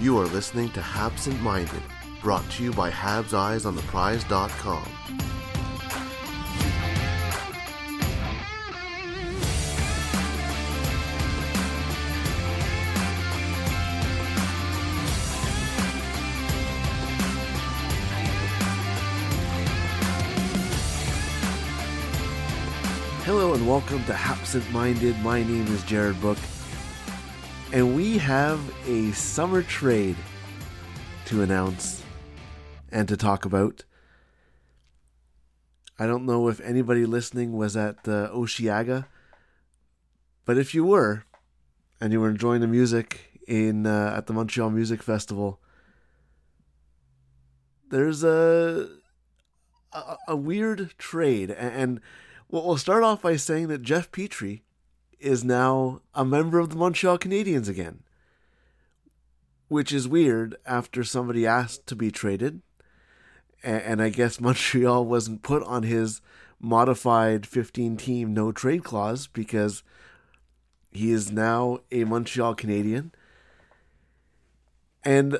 You are listening to Habsent Minded, brought to you by Habs Eyes on the Prize.com. Hello and welcome to Habsent Minded. My name is Jared Book, have a summer trade to announce and to talk about. I don't know if anybody listening was at uh, Osheaga, but if you were, and you were enjoying the music in uh, at the Montreal Music Festival, there's a a, a weird trade, and well, we'll start off by saying that Jeff Petry is now a member of the Montreal Canadiens again, which is weird after somebody asked to be traded, and I guess Montreal wasn't put on his modified 15 team no trade clause because he is now a Montreal Canadian. And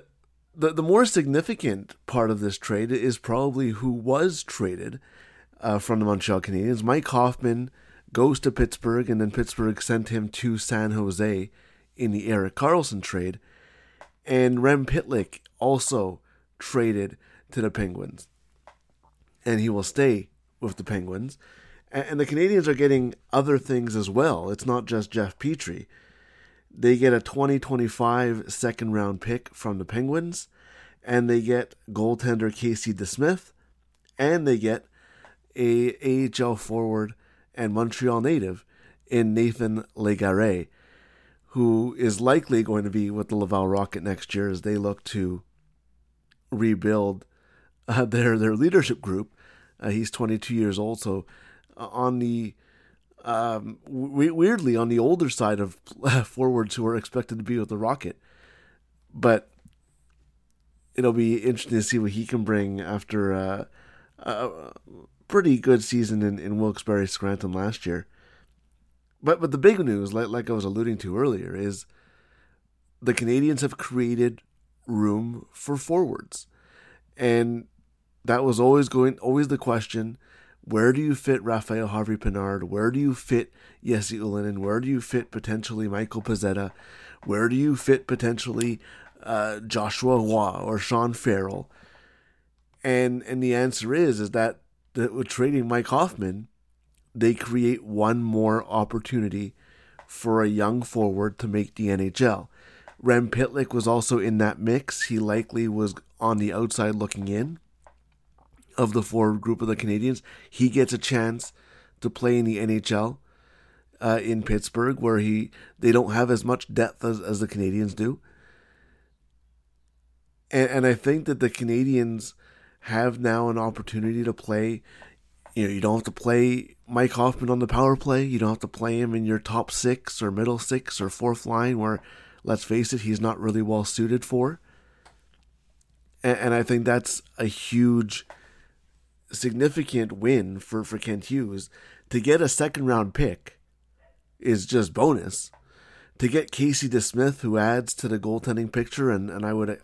the, the more significant part of this trade is probably who was traded uh, from the Montreal Canadiens. Mike Hoffman goes to Pittsburgh, and then Pittsburgh sent him to San Jose in the Erik Karlsson trade. And Rem Pitlick also traded to the Penguins. And he will stay with the Penguins. And the Canadiens are getting other things as well. It's not just Jeff Petry. They get a 2025 second round pick from the Penguins, and they get goaltender Casey DeSmith, and they get a AHL forward and Montreal native in Nathan Legare, who is likely going to be with the Laval Rocket next year as they look to rebuild uh, their their leadership group. Uh, he's 22 years old, so uh, on the um, w- weirdly on the older side of forwards who are expected to be with the Rocket, but it'll be interesting to see what he can bring after uh, uh, pretty good season in, in Wilkes-Barre Scranton last year. But but the big news, like like I was alluding to earlier, is the Canadiens have created room for forwards. And that was always going always the question, where do you fit Rafaël Harvey Pinard? Where do you fit Jesse Ylönen? Where do you fit potentially Michael Pezzetta? Where do you fit potentially uh, Joshua Roy or Sean Farrell? And and the answer is is that that with trading Mike Hoffman, they create one more opportunity for a young forward to make the NHL. Rem Pitlick was also in that mix. He likely was on the outside looking in of the forward group of the Canadiens. He gets a chance to play in the NHL uh, in Pittsburgh, where he they don't have as much depth as, as the Canadiens do. And, and I think that the Canadiens have now an opportunity to play. You know, you don't have to play Mike Hoffman on the power play. You don't have to play him in your top six or middle six or fourth line, where, let's face it, he's not really well suited for. And, and I think that's a huge, significant win for, for Kent Hughes. To get a second round pick is just bonus. To get Casey DeSmith, who adds to the goaltending picture, and, and I would,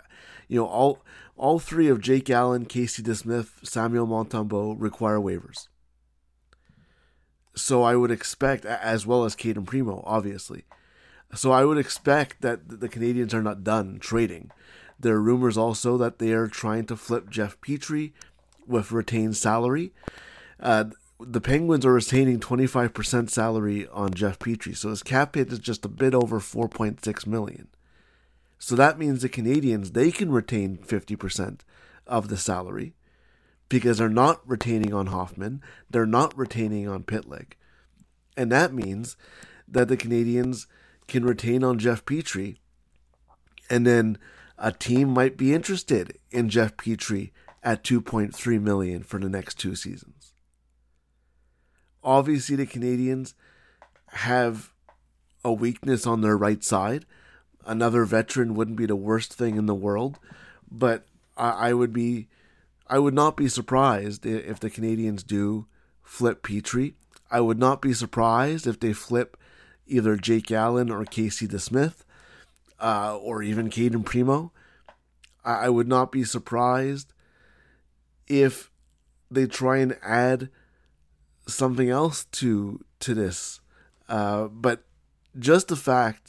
you know, all all three of Jake Allen, Casey DeSmith, Samuel Montembeault require waivers. So I would expect, as well as Cayden Primeau, obviously. So I would expect that the Canadiens are not done trading. There are rumors also that they are trying to flip Jeff Petry with retained salary. Uh, the Penguins are retaining 25% salary on Jeff Petry, so his cap hit is just a bit over 4.6 million. So that means the Canadiens, they can retain 50% of the salary because they're not retaining on Hoffman, they're not retaining on Pitlick. And that means that the Canadiens can retain on Jeff Petry. and then a team might be interested in Jeff Petry at 2.3 million for the next two seasons. Obviously, the Canadiens have a weakness on their right side. Another veteran wouldn't be the worst thing in the world, but I, I would be, I would not be surprised if the Canadiens do flip Petry. I would not be surprised if they flip either Jake Allen or Casey DeSmith, uh, or even Cayden Primeau. I, I would not be surprised if they try and add something else to to this. Uh, but just the fact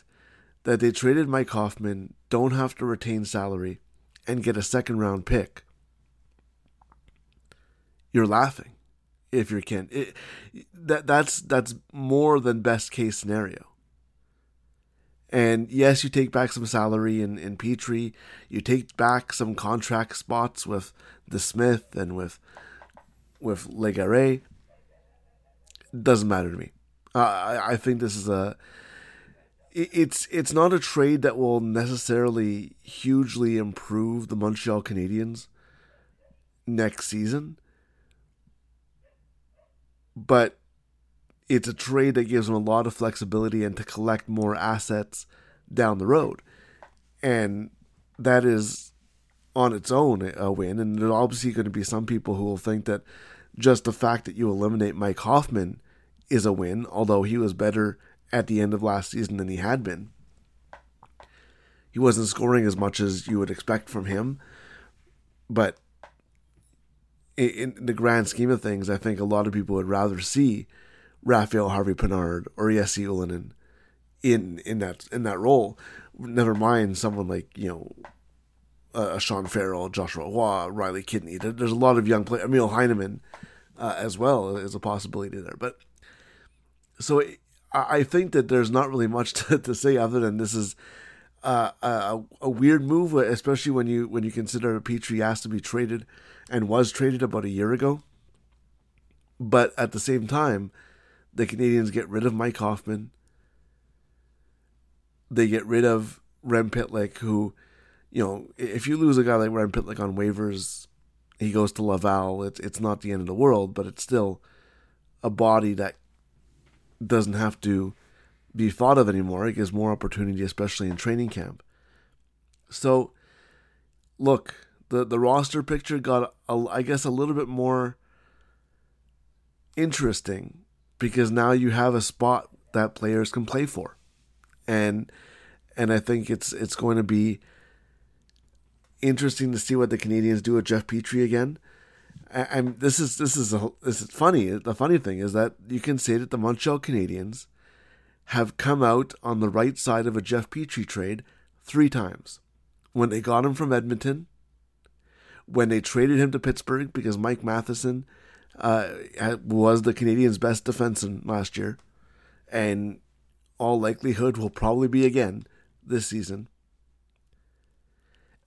that they traded Mike Hoffman, don't have to retain salary, and get a second round pick, you're laughing if you're Kent. It, that that's that's more than best case scenario. And yes, you take back some salary in, in Petry. You take back some contract spots with DeSmith and with with Legare. Doesn't matter to me. Uh, I, I think this is a it's it's not a trade that will necessarily hugely improve the Montreal Canadiens next season, but it's a trade that gives them a lot of flexibility and to collect more assets down the road, and that is on its own a win. And there's obviously going to be some people who will think that just the fact that you eliminate Mike Hoffman is a win, although he was better at the end of last season than he had been. He wasn't scoring as much as you would expect from him, but in the grand scheme of things, I think a lot of people would rather see Rafaël Harvey Pinard or Jesse Ylönen in in that in that role. Never mind someone like you know uh, Sean Farrell, Joshua Roy, Riley Kidney. There's a lot of young players. Emil Heineman uh, as well is a possibility there. But so I think that there's not really much to, to say other than this is uh, a, a, weird move, especially when you when you consider Petry has to be traded and was traded about a year ago. But at the same time, the Canadiens get rid of Mike Hoffman. They get rid of Rem Pitlick, who, you know, if you lose a guy like Rem Pitlick on waivers, he goes to Laval. It's it's not the end of the world, but it's still a body that doesn't have to be thought of anymore. It gives more opportunity, especially in training camp. So, look, the the roster picture got, a, I guess, a little bit more interesting because now you have a spot that players can play for, and and I think it's it's going to be interesting to see what the Canadiens do with Jeff Petry again. I'm this is this is a, this is funny. The funny thing is that you can say that the Montreal Canadiens have come out on the right side of a Jeff Petry trade three times. When they got him from Edmonton, when they traded him to Pittsburgh because Mike Matheson uh, was the Canadiens' best defenseman last year, and all likelihood will probably be again this season.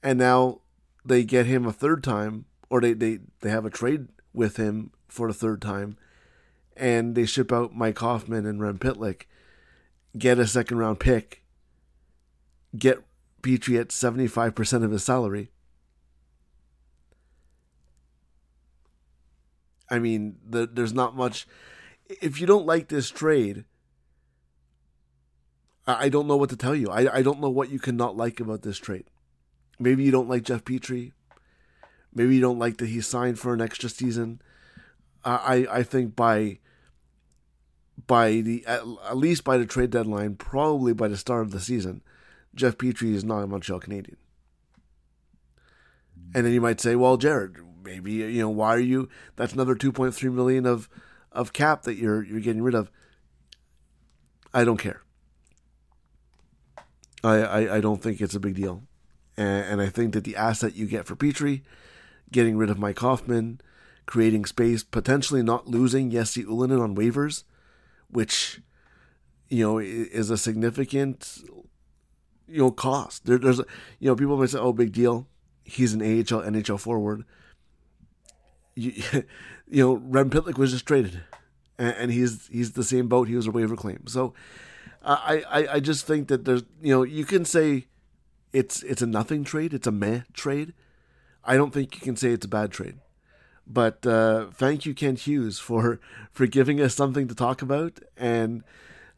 And now they get him a third time or they, they, they have a trade with him for the third time, and they ship out Mike Hoffman and Rem Pitlick, get a second round pick, get Petry at 75% of his salary. I mean, the, there's not much. If you don't like this trade, I, I don't know what to tell you. I, I don't know what you cannot like about this trade. Maybe you don't like Jeff Petry. Maybe you don't like that he signed for an extra season. I I think by by the at, at least by the trade deadline, probably by the start of the season, Jeff Petry is not a Montreal Canadian. And then you might say, well, Jared, maybe you know why are you? That's another two point three million of of cap that you're you're getting rid of. I don't care. I I, I don't think it's a big deal, and, and I think that the asset you get for Petry getting rid of Mike Hoffman, creating space, potentially not losing Jesse Ylönen on waivers, which you know is a significant you know cost. There, there's you know people might say, "Oh, big deal." He's an AHL NHL forward. You, you know, Rem Pitlick was just traded, and, and, he's he's the same boat. He was a waiver claim. So, I, I, I just think that there's you know you can say it's it's a nothing trade, it's a meh trade. I don't think you can say it's a bad trade. But uh, thank you, Kent Hughes, for for giving us something to talk about and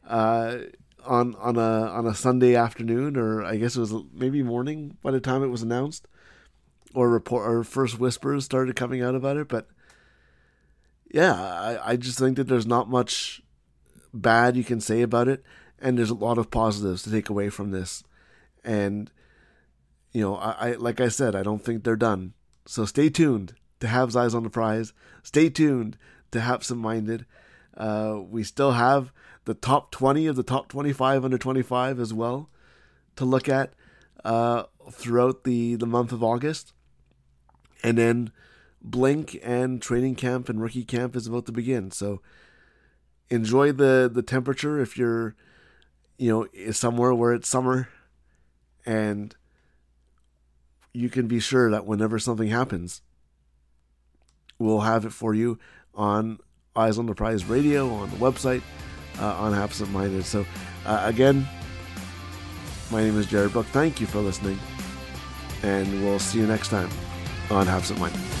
uh, on on a on a Sunday afternoon, or I guess it was maybe morning by the time it was announced, or report or first whispers started coming out about it. But yeah, I, I just think that there's not much bad you can say about it, and there's a lot of positives to take away from this. And you know, I, I like I said, I don't think they're done. So stay tuned to Habs Eyes on the Prize. Stay tuned to Habsent Minded. Uh, we still have the top 20 of the top 25 under 25 as well to look at uh, throughout the, the month of August. And then Blink and training camp and rookie camp is about to begin. So enjoy the, the temperature if you're, you know, somewhere where it's summer. And you can be sure that whenever something happens, we'll have it for you on Eyes on the Prize Radio, on the website, uh, on Habsent Minded. So, uh, again, my name is Jared Book. Thank you for listening, and we'll see you next time on Habsent Minded.